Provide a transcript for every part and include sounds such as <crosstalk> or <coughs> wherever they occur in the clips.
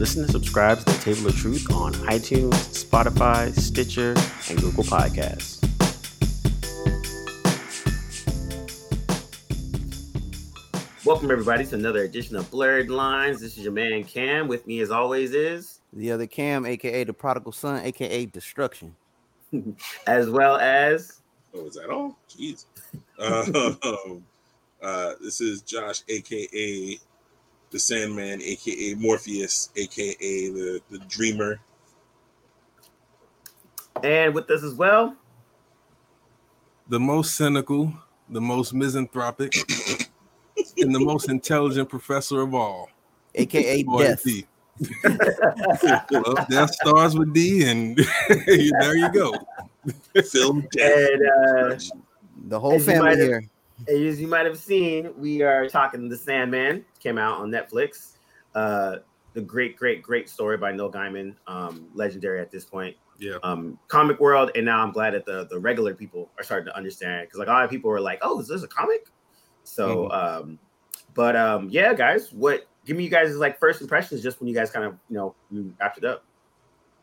Listen and subscribe to the Table of Truth on iTunes, Spotify, Stitcher, and Google Podcasts. Welcome, everybody, to another edition of Blurred Lines. This is your man Cam. With me, as always, is the other Cam, aka the prodigal son, aka destruction, <laughs> as well as. Oh, is that all? Jeez. Uh, <laughs> <laughs> uh, this is Josh, aka the Sandman, aka Morpheus, aka the, the Dreamer. And with us as well, the most cynical, the most misanthropic, <laughs> and the most intelligent professor of all, aka Death. D. well, Death stars with D, and <laughs> there you go. Film <laughs> Death. And, uh, the whole family here. As you might have seen, we are talking The Sandman. Came out on Netflix. Uh, the great, great, great story by Neil Gaiman, um, legendary at this point. Yeah. Um, comic world, and now I'm glad that the the regular people are starting to understand because like a lot of people were like, "Oh, is this a comic?" So, mm-hmm. um, but um, yeah, guys, what? Give me you guys like first impressions just when you guys kind of you know you wrapped it up.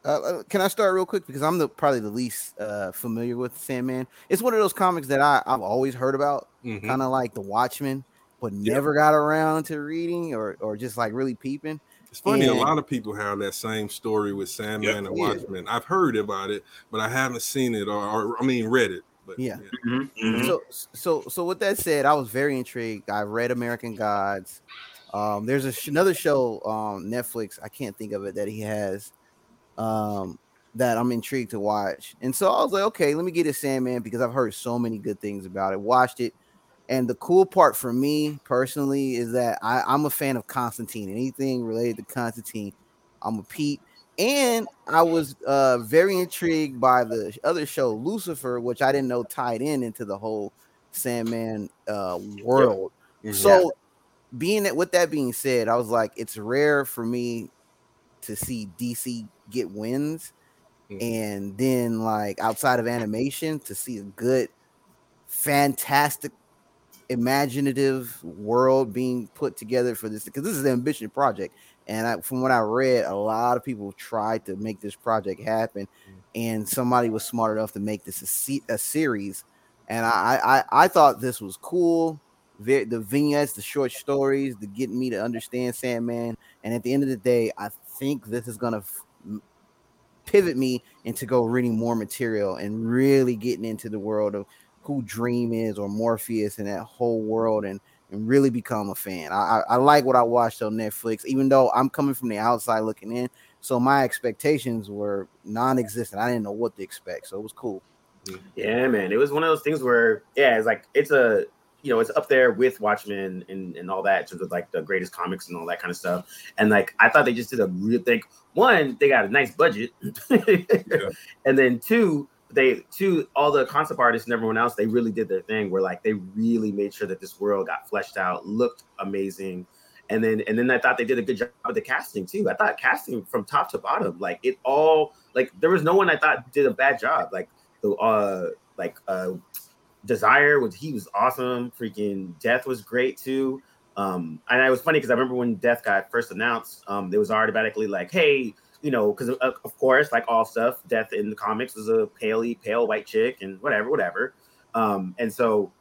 Uh, uh, can I start real quick because I'm the probably the least uh, familiar with Sandman. It's one of those comics that I, I've always heard about, mm-hmm. kind of like The Watchmen, but never got around to reading or or just like really peeping. It's funny, and, a lot of people have that same story with Sandman yep. and Watchmen. Yeah. I've heard about it, but I haven't seen it or, or I mean read it. But yeah. yeah. Mm-hmm. mm-hmm. So so so with that said, I was very intrigued. I read American Gods. Um, there's a sh- another show on Netflix. I can't think of it that he has um, that I'm intrigued to watch. And so I was like, okay, let me get a Sandman because I've heard so many good things about it. Watched it. And the cool part for me personally is that I, I'm a fan of Constantine. Anything related to Constantine, I'm a Pete. And I was uh, very intrigued by the other show, Lucifer, which I didn't know tied in into the whole Sandman uh, world. Yeah. So, being that, with that being said, I was like, it's rare for me to see DC get wins, mm-hmm. and then like outside of animation to see a good, fantastic, imaginative world being put together for this because this is an ambitious project. And I, from what I read, a lot of people tried to make this project happen, mm-hmm. and somebody was smart enough to make this a, a series. And I, I, I thought this was cool the, the vignettes, the short stories, the getting me to understand Sandman. And at the end of the day, I think this is gonna f- pivot me into go reading more material and really getting into the world of who Dream is or Morpheus and that whole world and and really become a fan. I, I, I like what I watched on Netflix, even though I'm coming from the outside looking in. So my expectations were non-existent. I didn't know what to expect, so it was cool. Yeah, man, it was one of those things where yeah, it's like it's a you know, it's up there with Watchmen and, and all that, in terms of like the greatest comics and all that kind of stuff. And like, I thought they just did a real thing. One, they got a nice budget, <laughs> yeah. and then two, they two all the concept artists and everyone else, they really did their thing. Where like they really made sure that this world got fleshed out, looked amazing. And then and then I thought they did a good job with the casting too. I thought casting from top to bottom, like it all like there was no one I thought did a bad job. Like the uh like uh Desire was he was awesome. Freaking Death was great too. Um, and it was funny because I remember when Death got first announced, um, it was automatically like, hey, you know, because of, of, course, like all stuff, Death in the comics is a paley, pale white chick and whatever, whatever. Um, and so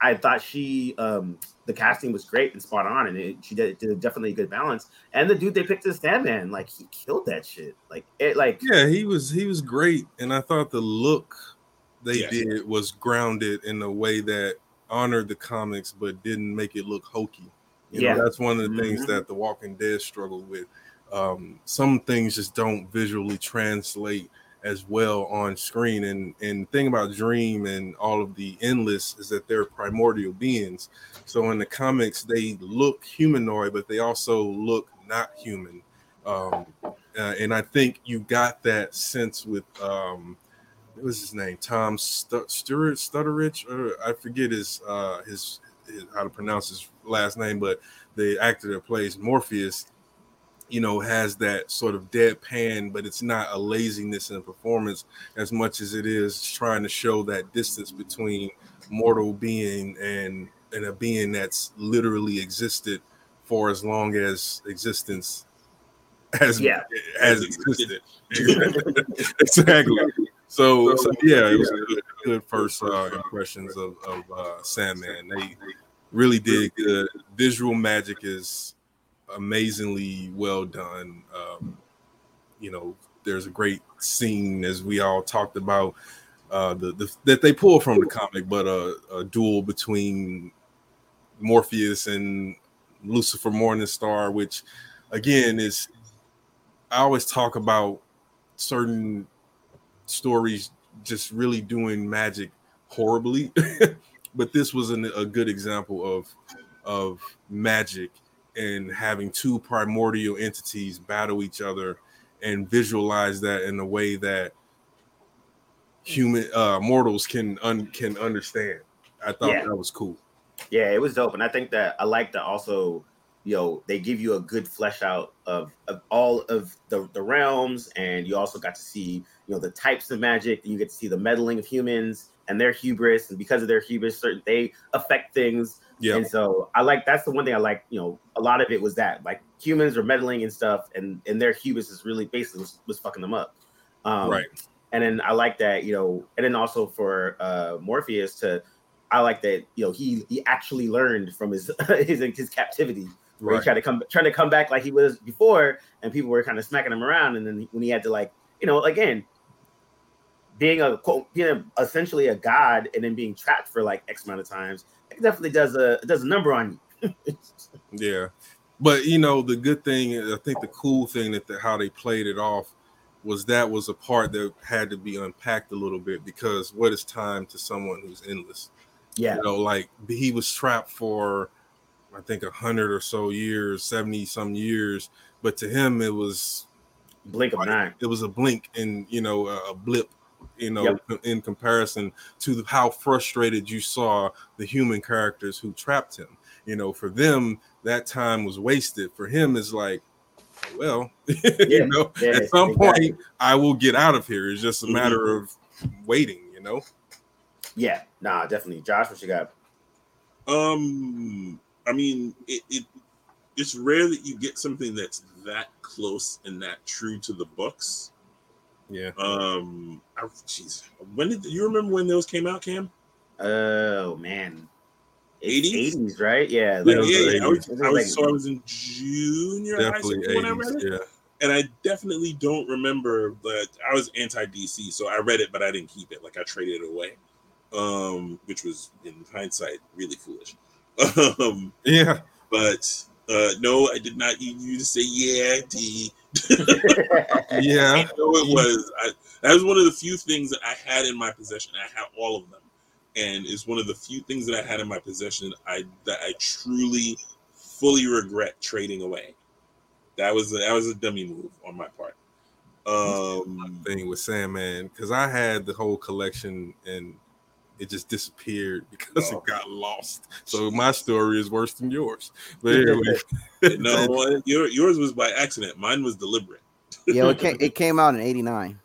I thought she, um, the casting was great and spot on, and it, she did, did definitely a good balance. And the dude they picked as Sandman, like he killed that shit. Like it, like yeah, he was he was great, and I thought the look they yes. did was grounded in a way that honored the comics but didn't make it look hokey. You yeah. know, that's one of the mm-hmm. things that The Walking Dead struggled with. Um, some things just don't visually translate as well on screen. And and thing about Dream and all of the endless is that they're primordial beings. So in the comics, they look humanoid, but they also look not human. Um, uh, and I think you got that sense with um, what was his name? Tom St- Stewart Stutteridge, or I forget his, uh, his his how to pronounce his last name, but the actor that plays Morpheus, you know, has that sort of deadpan, but it's not a laziness in performance as much as it is trying to show that distance between mortal being and and a being that's literally existed for as long as existence as Yeah. as existed. <laughs> exactly. So, so yeah, it was good, good first uh, impressions of, of uh, Sandman. They really did good. Visual magic is amazingly well done. Um, you know, there's a great scene as we all talked about uh, the, the that they pull from the comic, but a, a duel between Morpheus and Lucifer Morningstar, which again is I always talk about certain stories just really doing magic horribly, <laughs> but this was an, a good example of of magic and having two primordial entities battle each other and visualize that in a way that human uh mortals can un, can understand. I thought Yeah. that was cool. Yeah, it was dope, and I think that I like that also. You know, they give you a good flesh out of, of all of the, the realms, and you also got to see you know the types of magic. You get to see the meddling of humans and their hubris, and because of their hubris, certain they affect things. Yeah. And so I like that's the one thing I like. You know, a lot of it was that like humans are meddling and stuff, and and their hubris is really basically was, was fucking them up. Um, right. and then I like that, you know, and then also for uh Morpheus to I like that, you know, he he actually learned from his <laughs> his his captivity where Right. he tried to come trying to come back like he was before, and people were kind of smacking him around, and then when he had to like, you know, again, being a quote, being essentially a god, and then being trapped for like X amount of times, it definitely does a does a number on you. Yeah, but you know the good thing, I think the cool thing that the, how they played it off was that was a part that had to be unpacked a little bit because what is time to someone who's endless? yeah, You know, like he was trapped for I think a hundred or so years, seventy some years, but to him it was blink of an eye. it was a blink and you know a, a blip you know in comparison to how frustrated you saw the human characters who trapped him you know for them that time was wasted for him it's like well <laughs> Yeah, you know yeah, at some exactly. point i will get out of here it's just a Mhm. matter of waiting you know Yeah, nah, definitely. Josh, what you got? Um, I mean, it, it it's rare that you get something that's that close and that true to the books. Yeah Um, jeez, when did you remember when those came out, Cam? Oh man, 80s? eighties, right? Yeah, Yeah, like- yeah, yeah. I was, It was I like- was so I was in junior high definitely school when I read it, yeah and I definitely don't remember that I was anti DC, so I read it, but I didn't keep it. Like I traded it away, um, which was in hindsight really foolish. <laughs> Um, yeah but uh, no, I did not need you to say yeah, D. yeah <laughs> I know it was. I, that was one of the few things that I had in my possession. I had all of them, and it's one of the few things that I had in my possession. I that I truly, fully regret trading away. That was a, that was a dummy move on my part. Um, thing with Sandman because I had the whole collection and it just disappeared <laughs> because Oh. it got lost. So my story is worse than yours. But <laughs> anyway, no, your, yours was by accident. Mine was deliberate. Yeah, it came, <laughs> it came out in '89.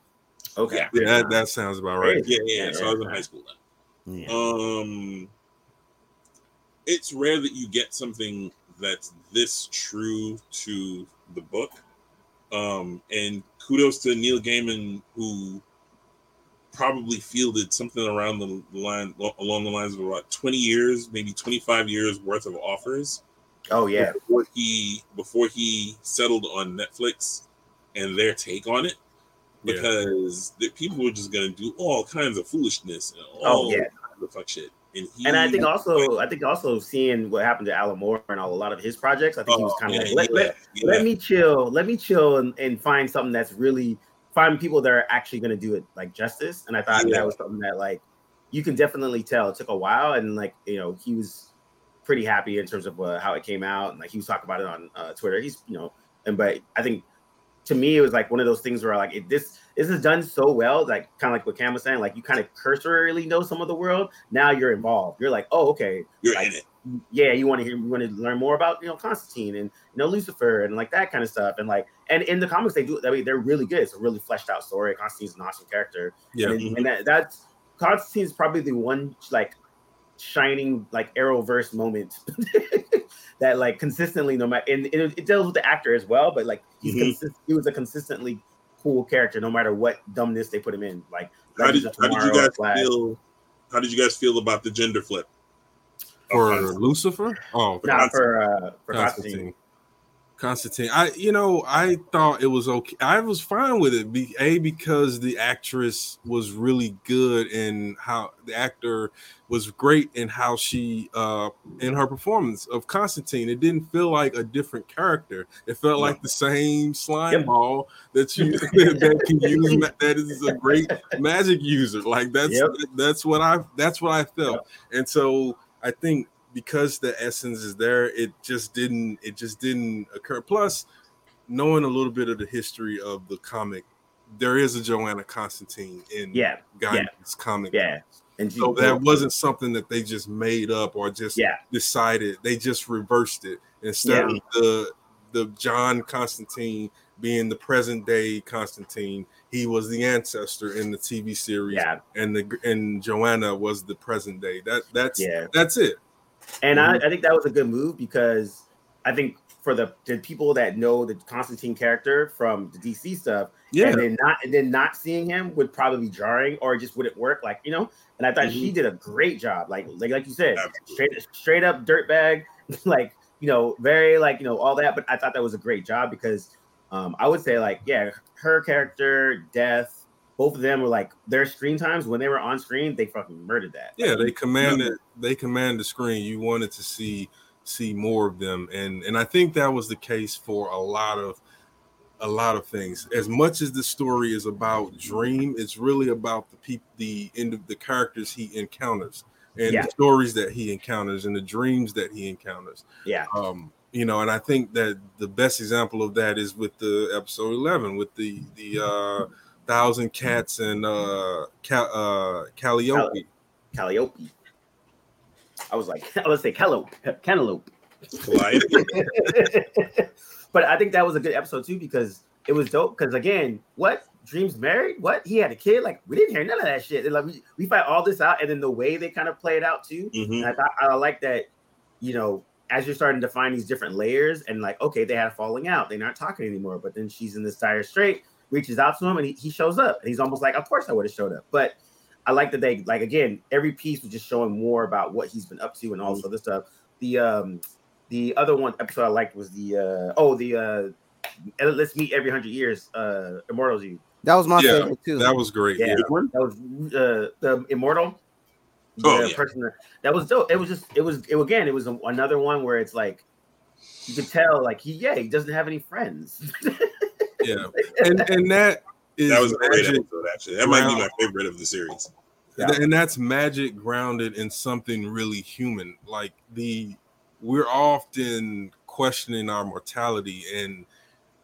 okay, Yeah. yeah, that, that sounds about right. Yeah, yeah. So I was in high school then. Yeah. Um, it's rare that you get something that's this true to the book. Um, and kudos to Neil Gaiman who probably fielded something around the line along the lines of about 20 years, maybe 25 years worth of offers Oh yeah, before he before he settled on Netflix and their take on it. Yeah. Because the people were just gonna do all kinds of foolishness and Oh, all yeah. kinds of fuck shit. And, he, and I think also, I think also seeing what happened to Alan Moore and all a lot of his projects, I think he was Oh, kind of yeah, like, let, yeah, let, yeah. let me chill, let me chill and, and find something that's really find people that are actually going to do it like justice. And I thought Yeah. that was something that like you can definitely tell it took a while, and like you know he was pretty happy in terms of uh, how it came out, and like he was talking about it on uh, Twitter. He's you know, and but I think to me it was like one of those things where like it, this this is done so well, like kind of like what Cam was saying, like you kind of cursorily know some of the world. Now you're involved. You're like, oh okay, You're like, in it. yeah, you want to hear, you want to learn more about you know Constantine and you know Lucifer and like that kind of stuff, and like and in the comics they do. I mean, they're really good. It's a really fleshed out story. Constantine's an awesome character. Yeah. and, mm-hmm. and that, that's Constantine's probably the one like shining like Arrowverse moments <laughs> that like consistently no matter and it, it, deals with the actor as well, but like he's mm-hmm. consist, he was a consistently cool character no matter what dumbness they put him in. Like how did, how did you guys feel? How did you guys feel about the gender flip for Lucifer? Oh, not for uh, for Constantine. Constantine. Constantine. I, you know, I thought it was okay. I was fine with it. Be, a because the actress was really good in how the actor was great in how she, uh, in her performance of Constantine. It didn't feel like a different character. It felt like the same slime yep. ball that you <laughs> <laughs> that can use. That is a great magic user. Like that's yep. that's what I that's what I felt. Yep. And so I think because the essence is there, it just didn't it just didn't occur. Plus, knowing a little bit of the history of the comic, there is a Johanna Constantine in yeah yeah. comic. Yeah. And so that wasn't something that they just made up or just yeah. decided. They just reversed it instead yeah. of the the John Constantine being the present day Constantine. He was the ancestor in the TV series, yeah. and the and Johanna was the present day. That that's yeah. that's it. And mm-hmm. I, I think that was a good move because I think for the, the people that know the Constantine character from the DC stuff, yeah, and then not and then not seeing him would probably be jarring or just wouldn't work. Like you know, and I thought mm-hmm. she did a great job. Like like like you said, straight straight up dirtbag, <laughs> like you know, very like you know all that. But I thought that was a great job because um, I would say like yeah, her character, Death, both of them were like their screen times when they were on screen, they fucking murdered that. Yeah, they commanded they command the screen. You wanted to see see more of them, and and I think that was the case for a lot of a lot of things. As much as the story is about Dream, it's really about the people, the end of the characters he encounters, and yeah. the stories that he encounters, and the dreams that he encounters. Yeah. Um, you know, and I think that the best example of that is with the episode eleven, with the the uh Thousand Cats and uh, Cal- uh Calliope. Calliope. I was like, <laughs> I was say Cantaloupe. Cantaloupe. <laughs> but I think that was a good episode too because it was dope. Because again, what Dreams married? What he had a kid? Like we didn't hear none of that shit. And like we, we find all this out, and then the way they kind of play it out too. Mm-hmm. I thought I like that. You know, as you're starting to find these different layers, and like, okay, they had a falling out. They're not talking anymore. But then she's in this dire strait reaches out to him and he, he shows up. And he's almost like, Of course I would have showed up. But I like that they like again, every piece was just showing more about what he's been up to and all this other stuff. The um the other one episode I liked was the uh oh the uh let's meet every hundred years, uh Immortals You. That was my yeah, favorite too. That was great. Yeah, yeah. that was uh the Immortal. Oh, yeah. person that, that was dope. It was just it was it again, it was a, another one where it's like you could tell like he yeah, he doesn't have any friends. <laughs> yeah, <laughs> and and that is that was a great episode. Actually, that might be my favorite of the series. Yeah. And that's magic grounded in something really human. Like the we're often questioning our mortality and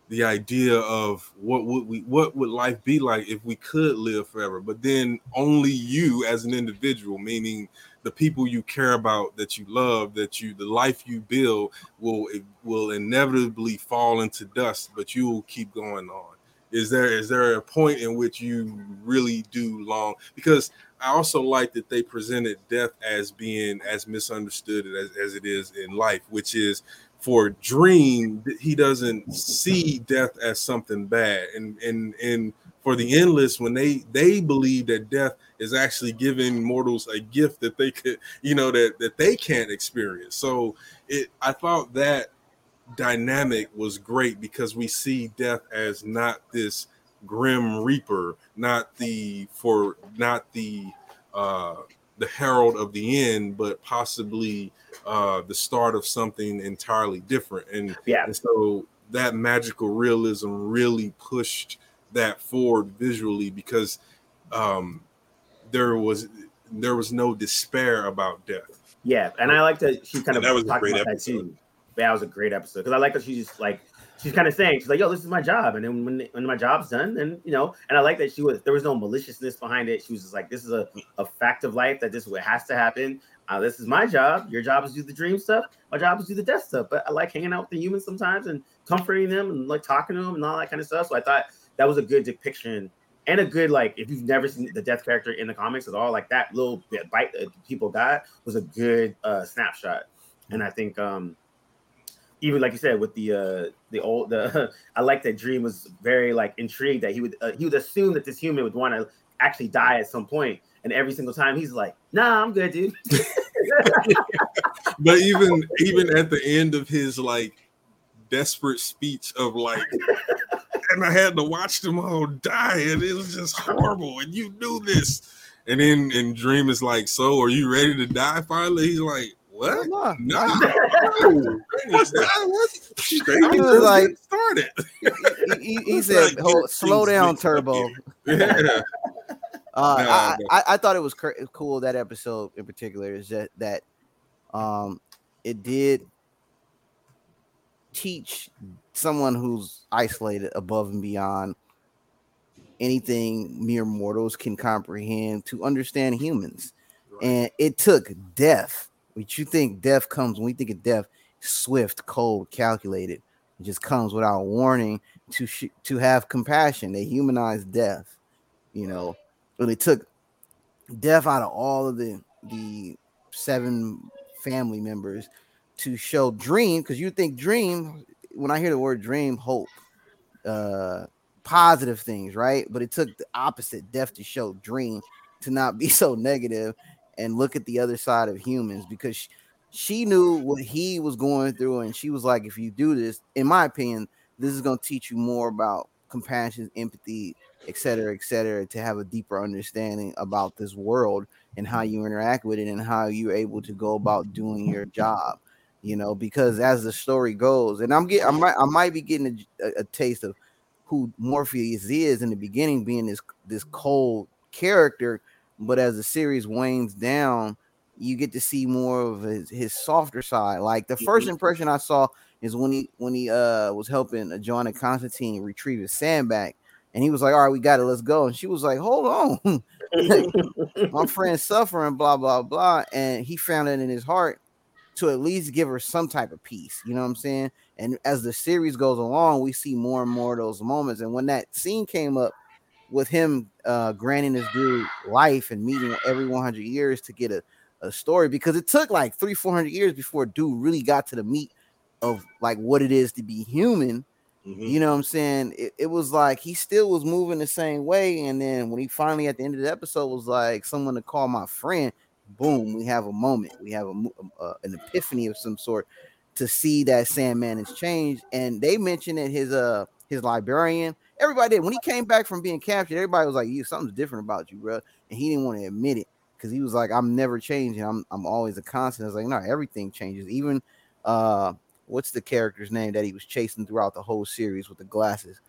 the idea of what would we what would life be like if we could live forever but then only you as an individual meaning the people you care about that you love that you the life you build will will inevitably fall into dust but you will keep going on. Is there is there a point in which you really do long because i also like that they presented death as being as misunderstood as, as it is in life which is for dream he doesn't see death as something bad. And and and for the endless when they they believe that death is actually giving mortals a gift that they could you know that that they can't experience. So it i thought that dynamic was great because we see death as not this grim reaper not the for not the uh the herald of the end but possibly uh the start of something entirely different. And yeah. and so that magical realism really pushed that forward visually because um, there was there was no despair about death. Yeah, and I like that she kind of that was a great episode. That, that was a great episode because I like that she's just like she's kind of saying she's like, "Yo, this is my job," and then when when my job's done, then you know, and I like that she was there was no maliciousness behind it. She was just like, "This is a, a fact of life that this is what has to happen. Uh, this is my job. Your job is to do the dream stuff. My job is to do the death stuff. But I like hanging out with the humans sometimes and comforting them and like talking to them and all that kind of stuff. So I thought that was a good depiction and a good like if you've never seen the death character in the comics at all, like that little bit bite that people got was a good uh, snapshot. And I think um even like you said with the uh the old the <laughs> I like that Dream was very like intrigued that he would uh, he would assume that this human would want to actually die at some point, and every single time he's like, "Nah, I'm good, dude." but even even at the end of his like desperate speech of like and I had to watch them all die, and it was just horrible. And you knew this. And then and Dream is like, So are you ready to die finally? He's like, What? No. no. What's <laughs> that? What? was like started. He, he, he <laughs> said, like, slow down, Turbo. yeah. <laughs> Uh, no, I, I, I, thought it was cool that episode in particular is that that um it did teach someone who's isolated above and beyond anything mere mortals can comprehend to understand humans. Right. And it took death, which you think death comes when we think of death, swift, cold, calculated. It just comes without warning to sh- to have compassion. They humanize death, you know. But it took death out of all of the the seven family members to show dream because you think dream when I hear the word dream hope uh positive things right but it took the opposite death to show dream to not be <laughs> so negative and look at the other side of humans because she, she knew what he was going through and she was like if you do this in my opinion this is going to teach you more about compassion empathy et cetera, et cetera, to have a deeper understanding about this world and how you interact with it and how you're able to go about doing your job. You know, because as the story goes, and I'm getting, I might, I might be getting a, a taste of who Morpheus is in the beginning, being this this cold character, but as the series wanes down, you get to see more of his, his softer side. Like the first mm-hmm. impression I saw is when he when he uh was helping Johanna Constantine retrieve his sandbag and he was like, All right, we got it, let's go. And she was like, Hold on, <laughs> my <laughs> friend's suffering, blah, blah, blah. And he found it in his heart to at least give her some type of peace. You know what I'm saying? And as the series goes along, we see more and more of those moments. And when that scene came up with him uh, granting this dude life and meeting every 100 years to get a, a story, because it took like three, 400 years before dude really got to the meat of like what it is to be human Mm-hmm. You know what I'm saying? It, it, was like he still was moving the same way. And then when he finally at the end of the episode was like, someone to call my friend, boom, we have a moment. We have a, uh, an epiphany of some sort to see that Sandman has changed. And they mentioned that his uh his librarian, everybody did. When he came back from being captured, everybody was like, "You something's different about you, bro." And he didn't want to admit it because he was like, "I'm never changing. I'm I'm always a constant." I was like, "No, everything changes. Even uh what's the character's name that he was chasing throughout the whole series with the glasses?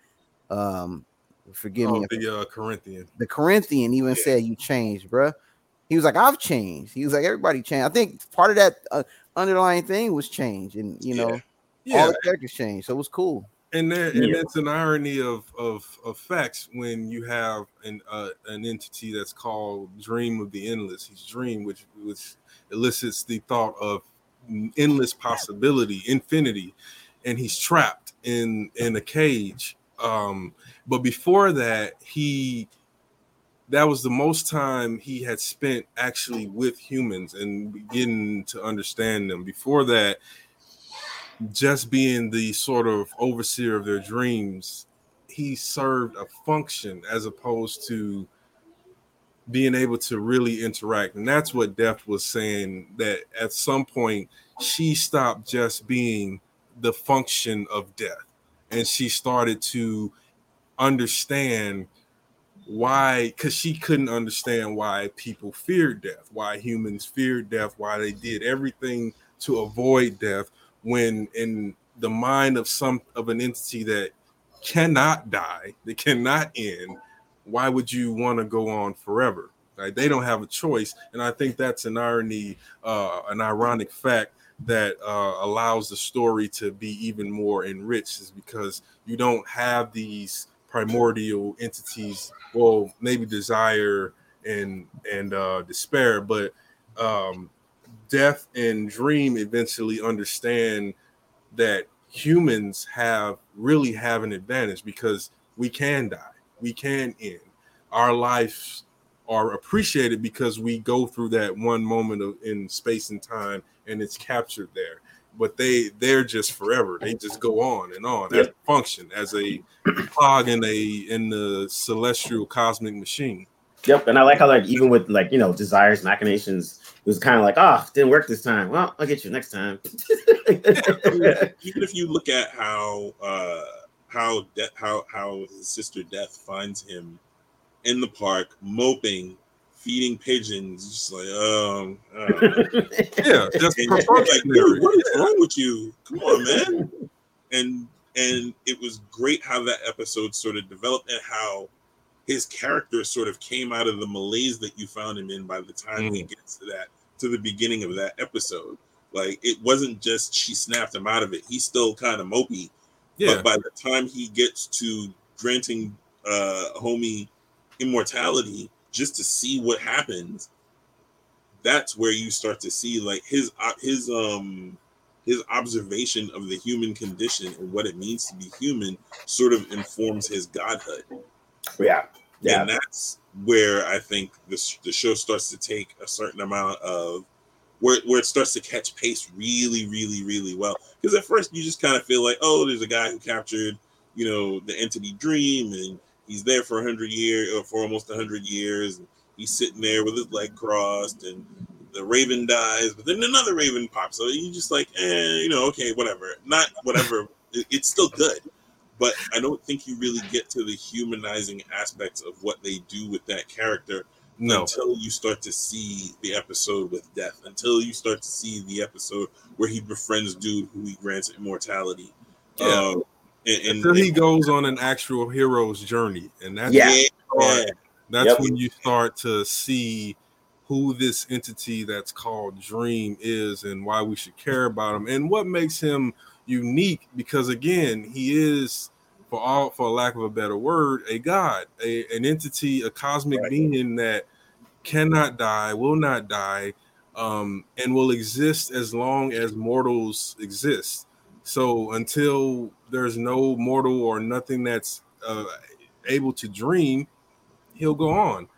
Um, forgive oh, me. The uh, Corinthian. The Corinthian even yeah. said you changed, bro. He was like, I've changed. He was like, everybody changed. I think part of that uh, underlying thing was change, and you know, yeah. all the characters changed, so it was cool. And that, and yeah. that's an irony of of of facts when you have an uh, an entity that's called Dream of the Endless. He's Dream, which which elicits the thought of endless possibility, infinity, and he's trapped in in a cage. Um, but before that, he that was the most time he had spent actually with humans and beginning to understand them. Before that, just being the sort of overseer of their dreams, he served a function as opposed to being able to really interact. And that's what Death was saying that at some point she stopped just being the function of death and she started to understand why because she couldn't understand why people feared death why humans feared death why they did everything to avoid death when in the mind of some of an entity that cannot die that cannot end why would you want to go on forever? Right? They don't have a choice, and I think that's an irony, uh, an ironic fact that uh, allows the story to be even more enriched, is because you don't have these primordial entities. Well, maybe desire and and uh, despair, but um, death and dream eventually understand that humans have really have an advantage because we can die we can end. our lives are appreciated because we go through that one moment of in space and time and it's captured there but they they're just forever they just go on and on yep. as a function as a cog in a in the celestial cosmic machine Yep, and I like how like even with like you know desires machinations, it was kind of like, oh, didn't work this time. Well, I'll get you next time. yeah, <laughs> even if you look at how uh how de- how how his sister Death finds him in the park moping, feeding pigeons, just like um, <laughs> yeah, just like, what is wrong with you? Come on, man. And and it was great how that episode sort of developed and how his character sort of came out of the malaise that you found him in by the time mm. he gets to that to the beginning of that episode. Like it wasn't just she snapped him out of it. He's still kind of mopey. Yeah. But by the time he gets to granting uh homie immortality just to see what happens, that's where you start to see like his uh, his um his observation of the human condition and what it means to be human sort of informs his godhood. Yeah. Yeah. And that's where I think this the show starts to take a certain amount of where, where it starts to catch pace really, really, really well. Because at first you just kind of feel like, oh, there's a guy who captured, you know, the entity dream and he's there for a hundred years or for almost a hundred years. He's sitting there with his leg crossed and the raven dies, but then another raven pops. So you just like, eh, you know, okay, whatever. Not whatever. it's still good but I don't think you really get to the humanizing aspects of what they do with that character no. until you start to see the episode with death, until you start to see the episode where he befriends dude who he grants immortality. Yeah. Um, and, and, until he goes on an actual hero's journey, and that's yeah, yeah. that's yep. when you start to see who this entity that's called Dream is and why we should care about him and what makes him unique because again, he is for all for lack of a better word, a god, a, an entity, a cosmic right. being that cannot die, will not die, um, and will exist as long as mortals exist. So until there's no mortal or nothing that's uh, able to dream, he'll go on.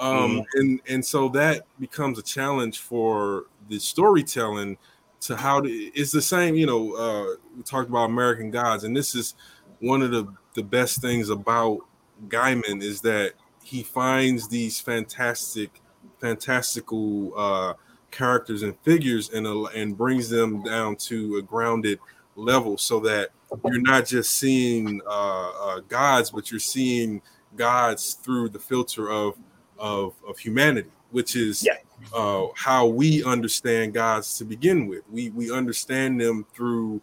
Um, mm. and and so that becomes a challenge for the storytelling to how to it's the same you know uh we talked about american gods and this is one of the the best things about gaiman is that he finds these fantastic fantastical uh characters and figures and uh, and brings them down to a grounded level so that you're not just seeing uh, uh gods but you're seeing gods through the filter of of of humanity which is yeah uh, how we understand gods to begin with. We we understand them through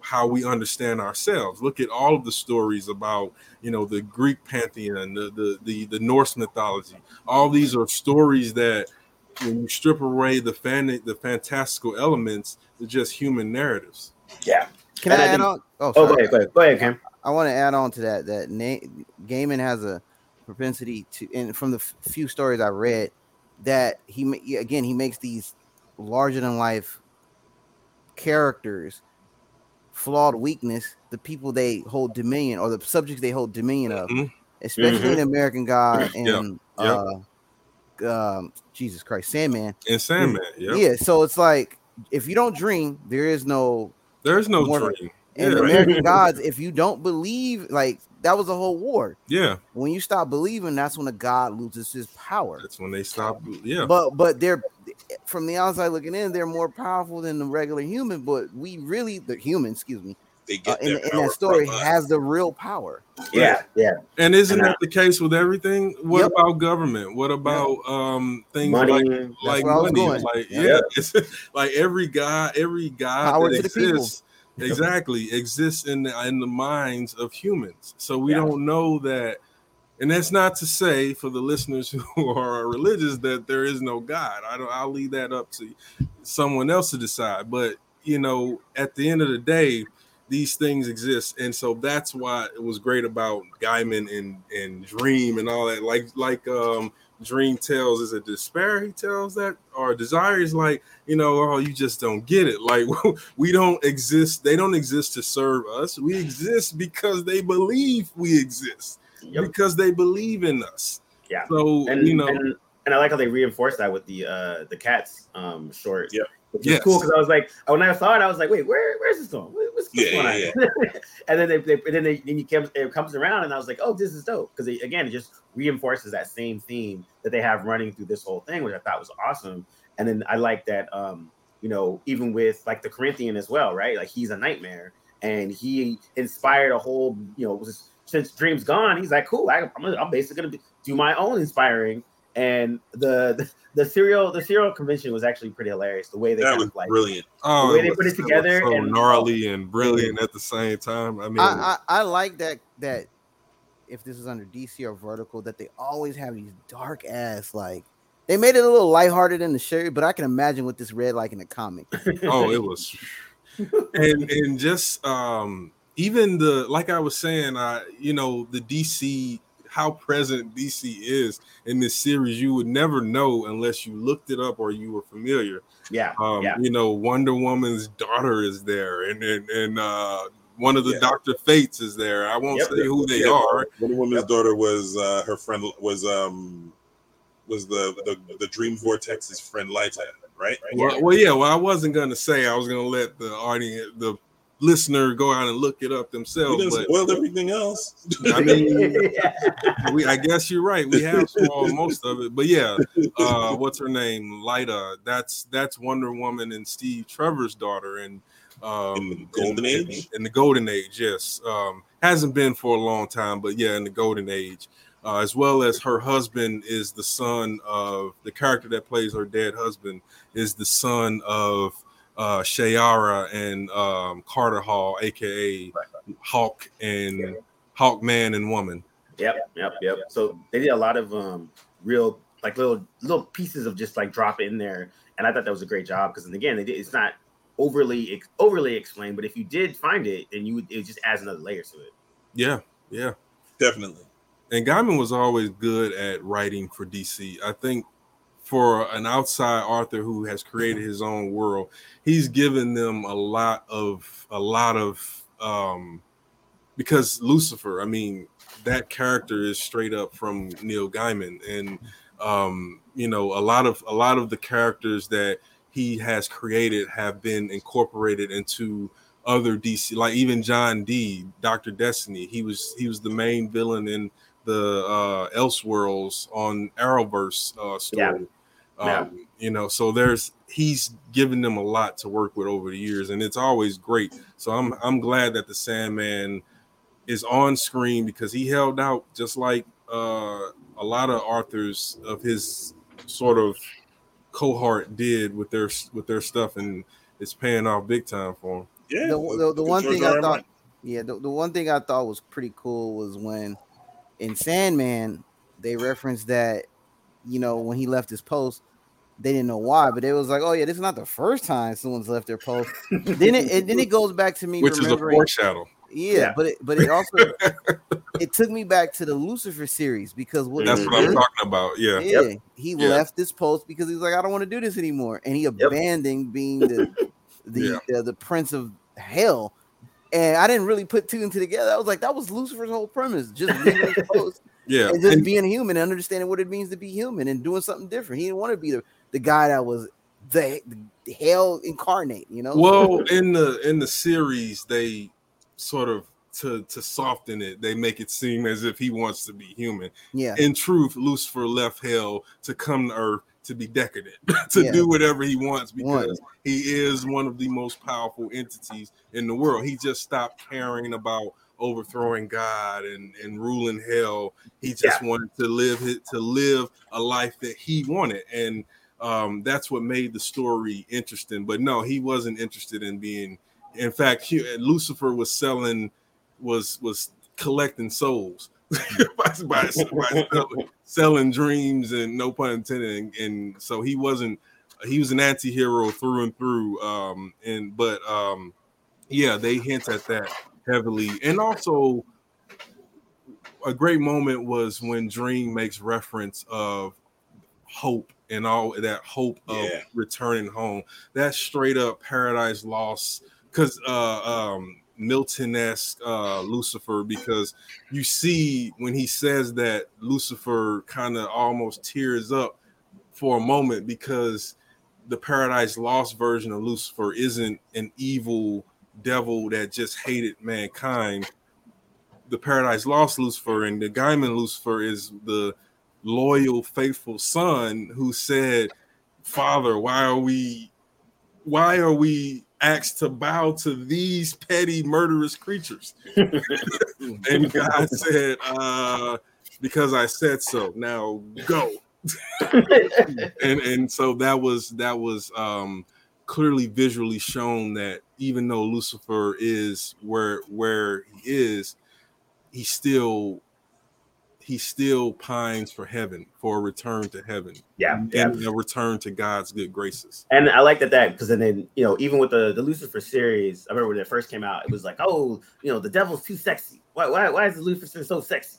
how we understand ourselves. Look at all of the stories about you know the Greek pantheon, the the the, the Norse mythology. All these are stories that when you strip away the fan the fantastical elements, they're just human narratives. Yeah. Can and I, I add on? Oh, oh, go ahead, go ahead, go ahead, Cam. I want to add on to that that Na- Gaiman has a propensity to, and from the f- few stories I read, that he again he makes these larger than life characters flawed weakness the people they hold dominion or the subjects they hold dominion of mm-hmm. especially mm-hmm. in american god <coughs> and yep. Yep. uh um, jesus christ sandman and sandman yep. yeah so it's like if you don't dream there is no there's no dream and yeah. american <laughs> gods if you don't believe like that was a whole war. Yeah. When you stop believing, that's when a god loses his power. That's when they stop. Yeah. But but they're from the outside looking in, they're more powerful than the regular human. But we really, the human, excuse me, they get uh, in, in that story has the real power. Yeah, yeah. And isn't that the case with everything? What yep. about government? What about yep. um things money. like like money? Like yeah, it's <laughs> like every guy, every guy power that exists exactly exists in the, in the minds of humans. So we yeah. don't know that, and that's not to say for the listeners <laughs> who are religious that there is no God. I don't. I'll leave that up to someone else to decide. But you know, at the end of the day, these things exist, and so that's why it was great about Gaiman and and Dream and all that. Like like um Dream tells is a despair he tells that or desire is like you know oh you just don't get it like <laughs> we don't exist they don't exist to serve us we exist because they believe we exist yep. because they believe in us Yeah. So and you know, and, and I like how they reinforce that with the uh the cats um short. Yeah. Which Yes. cool because I was like, when I saw it, I was like, wait, where, where's this? What- What's, what's Yeah, going yeah, on? <laughs> and then they, they and then they then you comes it comes around, and I was like, oh, this is dope because again, it just reinforces that same theme that they have running through this whole thing, which I thought was awesome. And then I like that, um, you know, even with like the Corinthian as well, right? Like he's a nightmare, and he inspired a whole, you know, just- since Dream's gone, he's like, cool, I, I'm, I'm basically gonna do my own inspiring. And the, the the serial the serial convention was actually pretty hilarious. The way they That kind was of like brilliant. oh, way they was- put it together so and- gnarly and brilliant at the same time. I mean, I, I I like that that if this is under DC or Vertigo, that they always have these dark ass like they made it a little lighthearted in the show, but I can imagine what this read like in the comic. <laughs> oh, it was, and and just um even the like I was saying, I you know the DC how present DC is in this series, you would never know unless you looked it up or you were familiar. yeah, Um, yeah, you know, Wonder Woman's daughter is there, and and, and uh, one of the Yeah. Doctor Fates is there. I won't Yep. say who they Yeah, are. Wonder Woman's daughter was uh, her friend was um was the the, the Dream Vortex's friend Lyta, right? Well, well, yeah. Well, I wasn't gonna say. I was gonna let the audience, the listener, go out and look it up We themselves. done But spoiled everything else. <laughs> I mean, <laughs> we, I guess you're right. We have spoiled most of it, but yeah. Uh, what's her name? Lyta. That's that's Wonder Woman and Steve Trevor's daughter, and um, In the Golden in, Age? In, the Golden Age, yes. Um, hasn't been for a long time, but yeah, in the Golden Age. Uh, as well as her husband is the son of the character that plays her dead husband is the son of uh Shayera and um Carter Hall, aka Hawk and Hawk Man and Woman. Yep, yep, yep. So they did a lot of um real like little little pieces of just like drop in there, and I thought that was a great job because again, they did, it's not overly ex- overly explained, but if you did find it, then you would it just adds another layer to it. Yeah, yeah. Definitely. And Gaiman was always good at writing for DC. I think for an outside author who has created his own world, he's given them a lot of a lot of um because Lucifer, I mean, that character is straight up from Neil Gaiman and um you know a lot of a lot of the characters that he has created have been incorporated into other DC like even John Dee, Dr. Destiny, he was he was the main villain in the uh Elseworlds on Arrowverse uh story. Yeah. Um, you know, so there's he's given them a lot to work with over the years, and it's always great. So I'm I'm glad that the Sandman is on screen because he held out just like uh a lot of authors of his sort of cohort did with their with their stuff and it's paying off big time for him. Yeah. the, the, the look at one George thing R. I R. thought, yeah, the, the one thing I thought was pretty cool was when in Sandman they referenced that, you know, when he left his post, they didn't know why, but it was like, oh yeah, this is not the first time someone's left their post. then it and then it goes back to me Which is a remembering, foreshadow. yeah, Yeah. but it but it also <laughs> it took me back to the Lucifer series because what That's he what I'm talking about. Yeah. yeah, he Yeah. left this post because he's like, I don't want to do this anymore, and he abandoned being the <laughs> the uh, the prince of hell. And I didn't really put two and two together. I was like, that was Lucifer's whole premise, just leaving his <laughs> post Yeah. and just And- being human and understanding what it means to be human and doing something different. He didn't want to be the, the guy that was the, the hell incarnate, you know. well <laughs> in the in the series they sort of to to soften it they make it seem as if he wants to be human yeah, in truth lucifer left hell to come to earth to be decadent <laughs> to Yeah. do whatever he wants because One. he is one of the most powerful entities in the world he just stopped caring about overthrowing god and and ruling hell. He just wanted to live to live a life that he wanted. And um that's what made the story interesting. But no he wasn't interested in being in fact he, lucifer was selling was was collecting souls <laughs> by, by- by selling, selling dreams and no pun intended. And, and so he wasn't he was an anti-hero through and through um and but um yeah they hint at that heavily and also a great moment was when dream makes reference of hope and all that hope of Yeah. returning home. That straight up Paradise Lost because uh, um, Milton-esque uh, Lucifer because you see when he says that Lucifer kind of almost tears up for a moment because the Paradise Lost version of Lucifer isn't an evil devil that just hated mankind. The Paradise Lost Lucifer and the Gaiman Lucifer is the loyal, faithful son who said, Father, why are we why are we asked to bow to these petty murderous creatures? <laughs> and God said, uh, because I said so. Now go. <laughs> and and so that was that was um clearly visually shown that even though Lucifer is where where he is, he still he still pines for heaven, for a return to heaven. Yeah, and yeah. a return to God's good graces. And I like that that because then you know even with the the Lucifer series, I remember when it first came out, it was like, oh, you know, the devil's too sexy. Why why why is the Lucifer so sexy?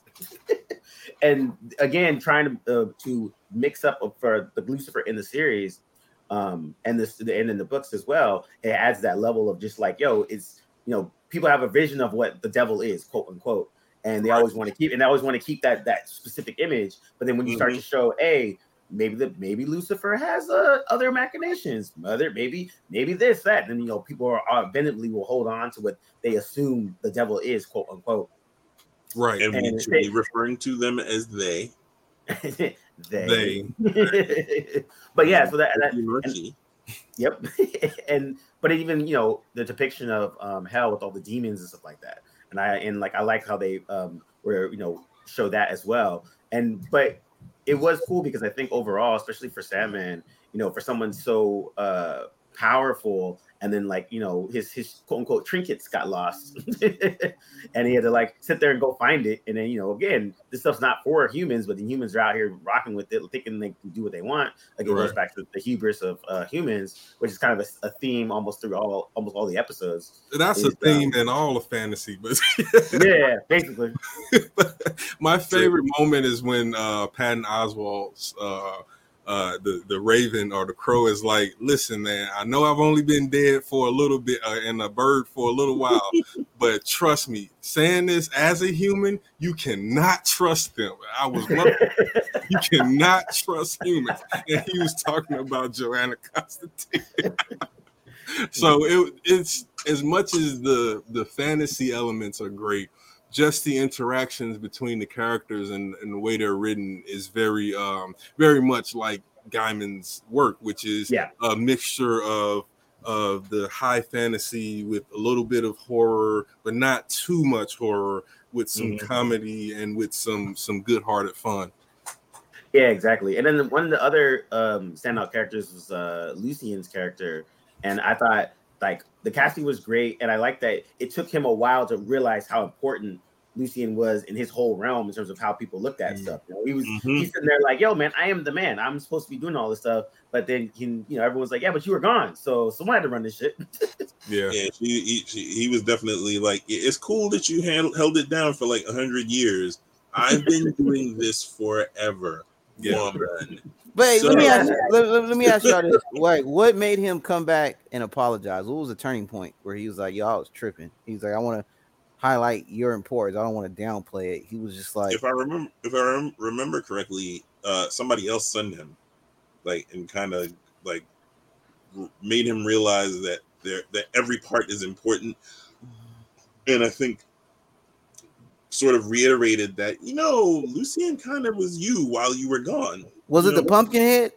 <laughs> and again, trying to uh, to mix up for the Lucifer in the series, um, and this and in the books as well, it adds that level of just like, yo, it's you know, people have a vision of what the devil is, quote unquote, and they always want to keep and they always want to keep that that specific image. But then when you start Mhm. to show, hey, maybe the maybe Lucifer has uh, other machinations, mother, maybe maybe this that, then you know people are are eventually will hold on to what they assume the devil is, quote unquote. Right. And we And should be referring to them as they. <laughs> they. They. <laughs> but yeah, so that, that Monarchy. Yep. <laughs> and but even you know the depiction of um hell with all the demons and stuff like that. And I and like I like how they um were you know show that as well. And but it was cool because I think overall, especially for Sandman, you know, for someone so uh powerful and then like you know his his quote unquote trinkets got lost. <laughs> And he had to like sit there and go find it. And then you know again this stuff's not for humans but the humans are out here rocking with it thinking they can do what they want. Like it goes back to the hubris of uh, humans which is kind of a, a theme almost through all almost all the episodes. That's a theme um, in all of fantasy, but <laughs> yeah basically. <laughs> My favorite moment is when uh Patton Oswalt's uh uh the the raven or the crow is like listen man i know i've only been dead for a little bit uh, and a bird for a little while <laughs> but trust me saying this as a human you cannot trust them. I was <laughs> you cannot trust humans. And he was talking about Johanna constantine. <laughs> So it, it's as much as the the fantasy elements are great just the interactions between the characters and, and the way they're written is very um very much like Gaiman's work, which is Yeah. a mixture of of the high fantasy with a little bit of horror, but not too much horror, with some Mhm. comedy and with some some good hearted fun. Yeah, exactly. And then one of the other um, standout characters was uh, Lucian's character, and I thought like the casting was great, and I like that it took him a while to realize how important Lucian was in his whole realm in terms of how people looked at Mm. stuff. You know, he was Mhm. he's sitting there like, "Yo, man, I am the man. I'm supposed to be doing all this stuff." But then he, you know, everyone's like, "Yeah, but you were gone, so someone had to run this shit." <laughs> Yeah. Yeah, she, he, she, he was definitely like, it's cool that you held, held it down for like a hundred years. I've been <laughs> doing this forever, Yeah. woman. But So- let me ask let, let- let me ask y'all this: like, what made him come back and apologize? What was the turning point where he was like, "Yo, I was tripping." He's like, "I want to highlight your importance. I don't want to downplay it." He was just like, if I remember, if I rem- remember correctly, uh, somebody else sent him, like, and kind of like r- made him realize that there that every part is important, and I think sort of reiterated that you know Lucian kind of was you while you were gone. "Was it you the pumpkin head?"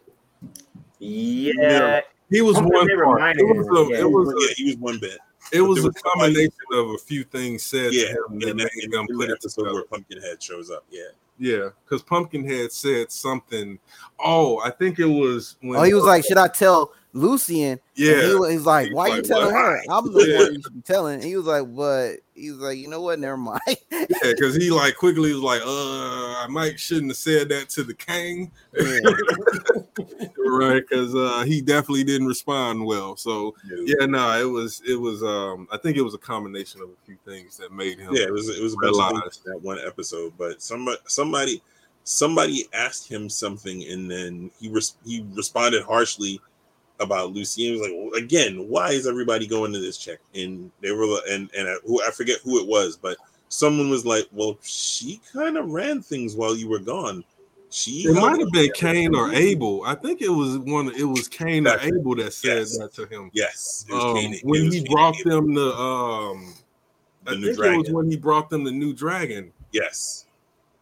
yeah, Yeah. He was Something one part. It was a, yeah. it was a, Yeah, he was one bit. It was there a was somebody- combination of a few things said Yeah, to him in that that, made him put the it episode together. where Pumpkinhead shows up. Yeah, Yeah, because Pumpkinhead said something. Oh, I think it was when. Oh, he was like, "Should I tell Lucian?" Yeah, he was, he's like, He "Why was you telling her? I'm the Yeah. one you should be telling." He was like, "But he was like, you know what? Never mind." yeah, because he like quickly was like, uh, I might shouldn't have said that to the king, Yeah. <laughs> right? Because uh, he definitely didn't respond well. So yeah, yeah, no, it was it was. Um, I think it was a combination of a few things that made him. Yeah, it was it was a bunch of Realized. things in that one episode. But somebody somebody somebody asked him something, and then he res- he responded harshly about Lucy. And it was like, well, again, why is everybody going to this check? And they were, and and I, who I forget who it was, but someone was like, well, she kind of ran things while you were gone. She it might have been Cain or Abel. I think it was one. It was Cain or Abel that said yes. that to him. Yes, um, when he brought them the um, the I think dragon. it was when he brought them the new dragon. Yes,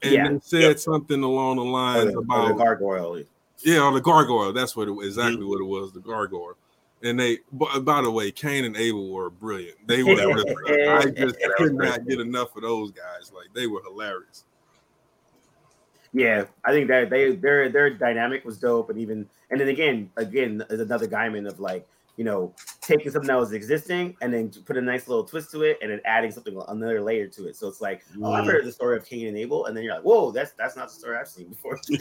and yeah. they said yep. something along the lines the, about the gargoyle. Yeah, on the gargoyle. That's what it exactly mm-hmm. what it was. The gargoyle. And they, by the way, Cain and Abel were brilliant. They were. I <laughs> just could not get enough of those guys. Like they were hilarious. Yeah, I think that they their their dynamic was dope, and even and then again, again, is another diamond of like you know taking something that was existing and then put a nice little twist to it, and then adding something another layer to it. So it's like, mm. oh, I've heard the story of Cain and Abel, and then you're like, whoa, that's that's not the story I've seen before. <laughs>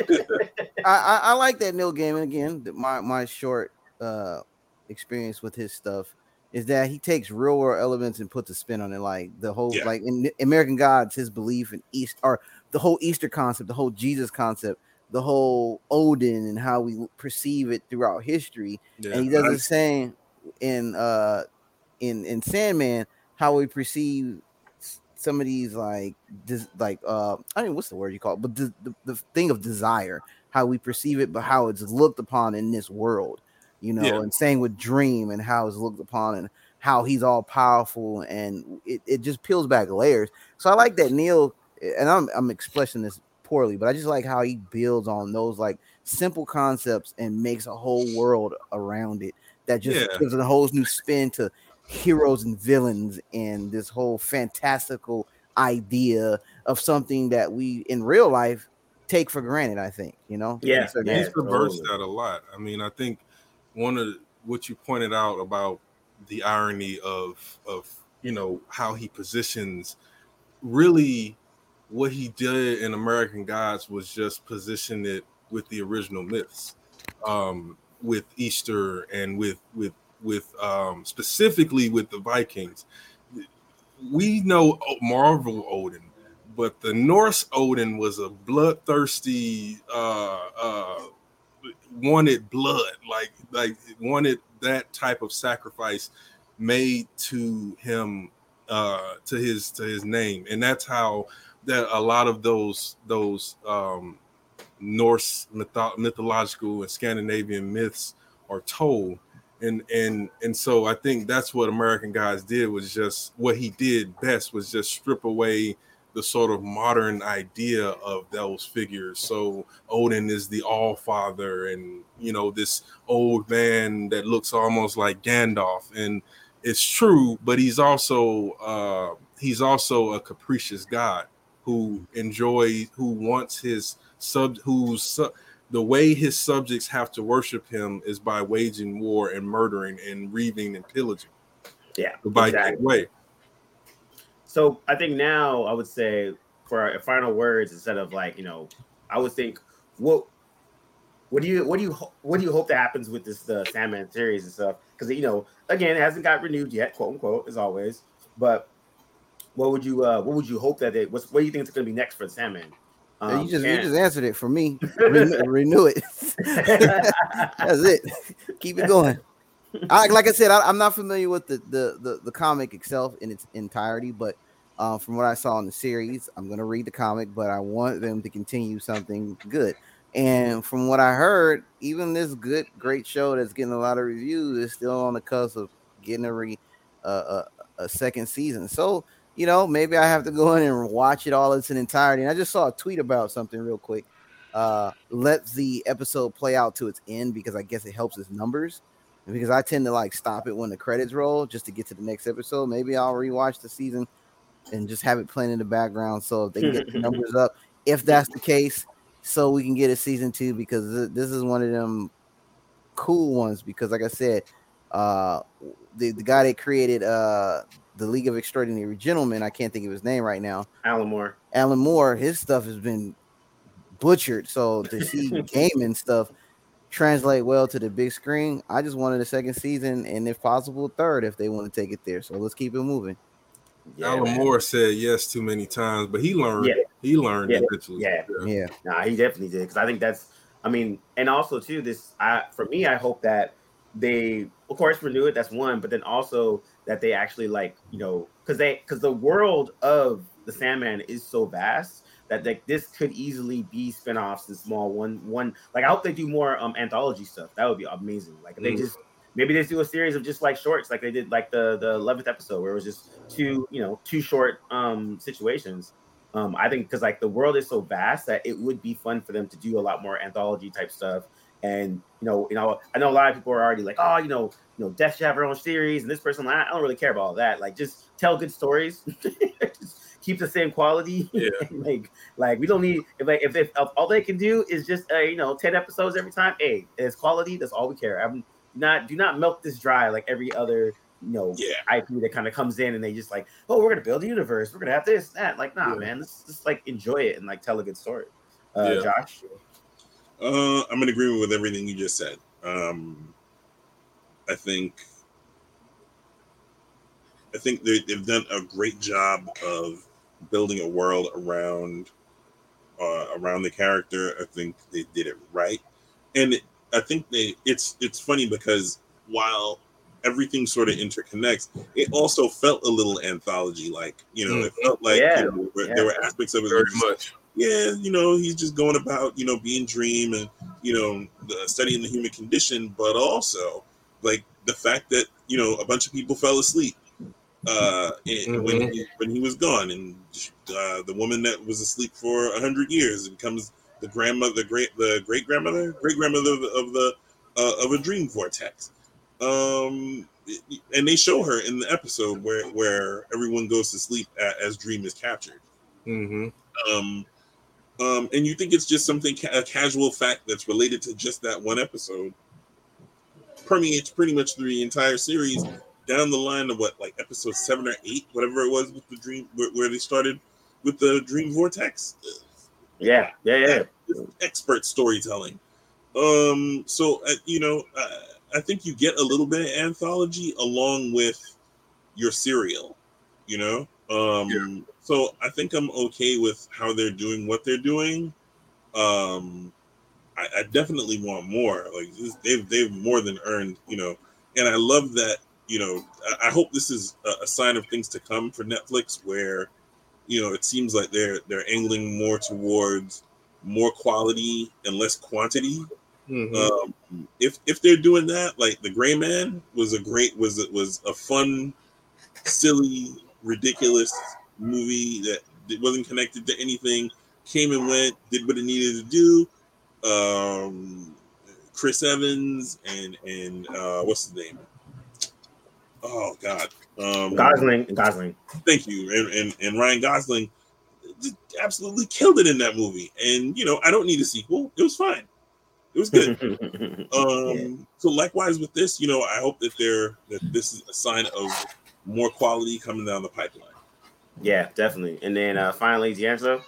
I, I, I like that Neil Gaiman again. My my short uh experience with his stuff is that he takes real world elements and puts a spin on it. Like the whole yeah. like in American Gods, his belief in East or the whole Easter concept, the whole Jesus concept, the whole Odin and how we perceive it throughout history. Yeah, and he does the same in uh in in Sandman, how we perceive some of these like this like uh I don't what's the word you call it, but the, the, the thing of desire, how we perceive it, but how it's looked upon in this world you know, yeah. and same with Dream and how it's looked upon and how he's all powerful and it, it just peels back layers. So I like that Neil, and I'm I'm expressing this poorly, but I just like how he builds on those like simple concepts and makes a whole world around it that just yeah. gives it a whole new spin to heroes and villains and this whole fantastical idea of something that we in real life take for granted. I think you know. Yeah, yeah he's reversed that a lot. I mean, I think one of what you pointed out about the irony of of you know how he positions really what he did in American Gods was just position it with the original myths, um, with Easter and with with with um, specifically with the Vikings. We know Marvel Odin, but the Norse Odin was a bloodthirsty uh, uh, wanted blood, like like wanted that type of sacrifice made to him uh to his to his name and that's how that a lot of those those um norse mytho- mythological and scandinavian myths are told. And and and so i think that's what American Gods did was just what he did best was just strip away the sort of modern idea of those figures. So Odin is the All Father, and you know this old man that looks almost like Gandalf, and it's true, but he's also uh, he's also a capricious god who enjoys, who wants his sub, who's the way his subjects have to worship him is by waging war and murdering and reaving and pillaging. Yeah, by exactly. way. So I think now I would say for our final words instead of like you know, I would think what what do you what do you what do you hope that happens with this the Sandman series and stuff? Because you know, again, it hasn't got renewed yet, quote unquote, as always. But what would you uh what would you hope that it what's what do you think it's going to be next for the Sandman? Um, you just and, you just answered it for me. renew, <laughs> renew it. <laughs> That's it. Keep it going. I, like I said, I, am not familiar with the, the, the the comic itself in its entirety, but uh, from what I saw in the series, I'm going to read the comic, but I want them to continue something good. And from what I heard, even this good, great show that's getting a lot of reviews is still on the cusp of getting a re, uh, a, a second season. So, you know, maybe I have to go in and watch it all in its entirety. And I just saw a tweet about something real quick. Uh, let the episode play out to its end because I guess it helps its numbers. And because I tend to like stop it when the credits roll just to get to the next episode. Maybe I'll rewatch the season and just have it playing in the background so if they can get the <laughs> numbers up. If that's the case, so we can get a season two because this is one of them cool ones. Because like I said, uh, the the guy that created uh the League of Extraordinary Gentlemen, I can't think of his name right now. Alan Moore. Alan Moore, his stuff has been butchered. So to <laughs> see Gaiman stuff translate well to the big screen, I just wanted a second season and if possible, third if they want to take it there. So let's keep it moving. Yeah, Alan man. Moore said yes too many times, but he learned. Yeah. He learned yeah. eventually. Yeah, yeah. Nah, he definitely did because I think that's. I mean, and also too, this. I for me, I hope that they of course renew it. That's one, but then also that they actually like you know because they because the world of the Sandman is so vast that like this could easily be spin-offs and small one one like I hope they do more um anthology stuff. That would be amazing. Like they mm. just maybe they do a series of just like shorts like they did like the the 11th episode where it was just two you know two short um situations um i think because like the world is so vast that it would be fun for them to do a lot more anthology type stuff and you know you know i know a lot of people are already like oh you know you know death should have her own series and this person like, i don't really care about all that like just tell good stories <laughs> keep the same quality yeah. <laughs> like like we don't need if like if, if, if all they can do is just uh, you know 10 episodes every time hey it's quality that's all we care i'm not do not milk this dry like every other you know yeah. IP that kind of comes in and they just like, oh, we're gonna build a universe, we're gonna have this, that. Like, nah, yeah. man, let's just like enjoy it and like tell a good story. Uh, yeah. Josh. Uh, I'm in agreement with everything you just said. Um, I think I think they, have done a great job of building a world around uh, around the character. I think they did it right, and it, I think they it's it's funny because while everything sort of interconnects, it also felt a little anthology like. You know, it mm-hmm. felt like yeah. you know, yeah. there were aspects of it very much. Yeah, you know, he's just going about you know being dream and you know the, studying the human condition, but also like the fact that you know a bunch of people fell asleep uh, mm-hmm. when he, when he was gone, and uh, the woman that was asleep for a hundred years becomes the grandmother, the great, the great grandmother, great grandmother of the, of, the uh, of a dream vortex. Um, and they show her in the episode where where everyone goes to sleep as Dream is captured. Mm-hmm. Um, um, and you think it's just something ca- a casual fact that's related to just that one episode permeates pretty much through the entire series down the line of what like episode seven or eight whatever it was with the dream where, where they started with the dream vortex yeah, yeah, yeah. Expert storytelling. Um, so uh, you know, uh, I think you get a little bit of anthology along with your serial. You know, um, yeah. So I think I'm okay with how they're doing what they're doing. Um, I, I definitely want more. Like this, they've they've more than earned. You know, and I love that. You know, I, I hope this is a, a sign of things to come for Netflix, where you know, it seems like they're they're angling more towards more quality and less quantity. Mm-hmm. Um, if if they're doing that, like the Gray Man was a great was it was a fun, silly, ridiculous movie that wasn't connected to anything. Came and went, did what it needed to do. Um, Chris Evans and and uh, what's his name? Oh God, um, Gosling, Gosling. Thank you, and, and and Ryan Gosling absolutely killed it in that movie. And you know, I don't need a sequel. It was fine. It was good. <laughs> um, yeah. So likewise with this, you know, I hope that they're that this is a sign of more quality coming down the pipeline. Yeah, definitely. And then uh finally, D'Angelo.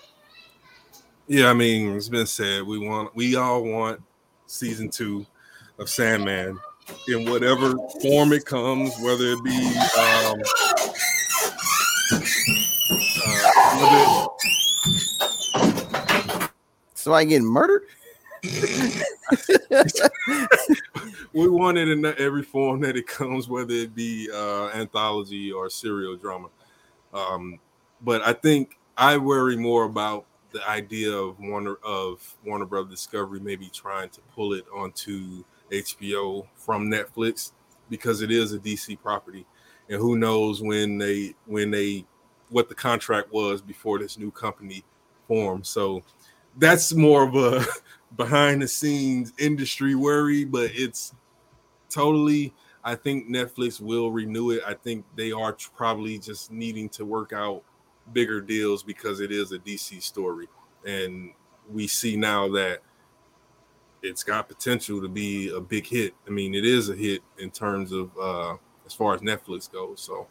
Yeah, I mean, it's been said. We want, we all want season two of Sandman in whatever form it comes, whether it be um, uh, so I get murdered. <laughs> we want it in every form that it comes, whether it be uh, anthology or serial drama. Um, but I think I worry more about the idea of Warner of Warner Brothers Discovery maybe trying to pull it onto HBO from Netflix because it is a DC property, and who knows when they when they what the contract was before this new company formed. So that's more of a <laughs> behind the scenes industry worry, but it's totally. I think Netflix will renew it. I think they are probably just needing to work out bigger deals because it is a DC story, and we see now that it's got potential to be a big hit. I mean, it is a hit in terms of uh as far as Netflix goes. So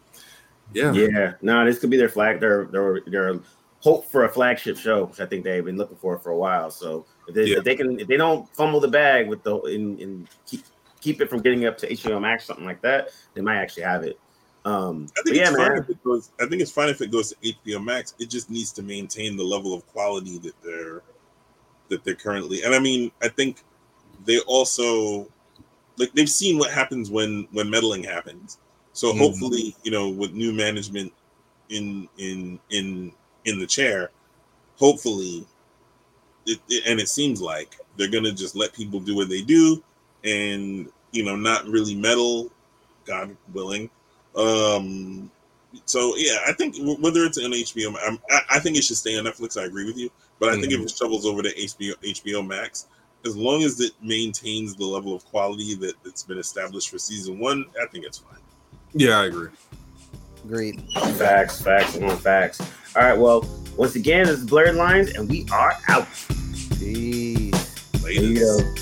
yeah. Yeah. No, this could be their flag, their their their hope for a flagship show, which I think they've been looking for for a while. So if they, yeah. if they can if they don't fumble the bag with the in, in keep keep it from getting up to HBO Max, something like that, they might actually have it. Um, I think yeah, man. Goes, I think it's fine if it goes to HBO Max. It just needs to maintain the level of quality that they're that they're currently. And I mean, I think they also like they've seen what happens when when meddling happens. So mm-hmm. hopefully, you know, with new management in in in in the chair, hopefully, it, it, and it seems like they're gonna just let people do what they do, and you know, not really meddle, God willing. Um, so yeah, I think whether it's on HBO, I'm, i think it should stay on Netflix. I agree with you, but I mm-hmm. think if mm-hmm. it shovels over to HBO HBO Max, as long as it maintains the level of quality that, it's been established for season one, I think it's fine. Yeah, I agree. Agreed. Facts, facts, on facts. All right, well, once again, it's Blurred Lines, and we are out. Peace. Later.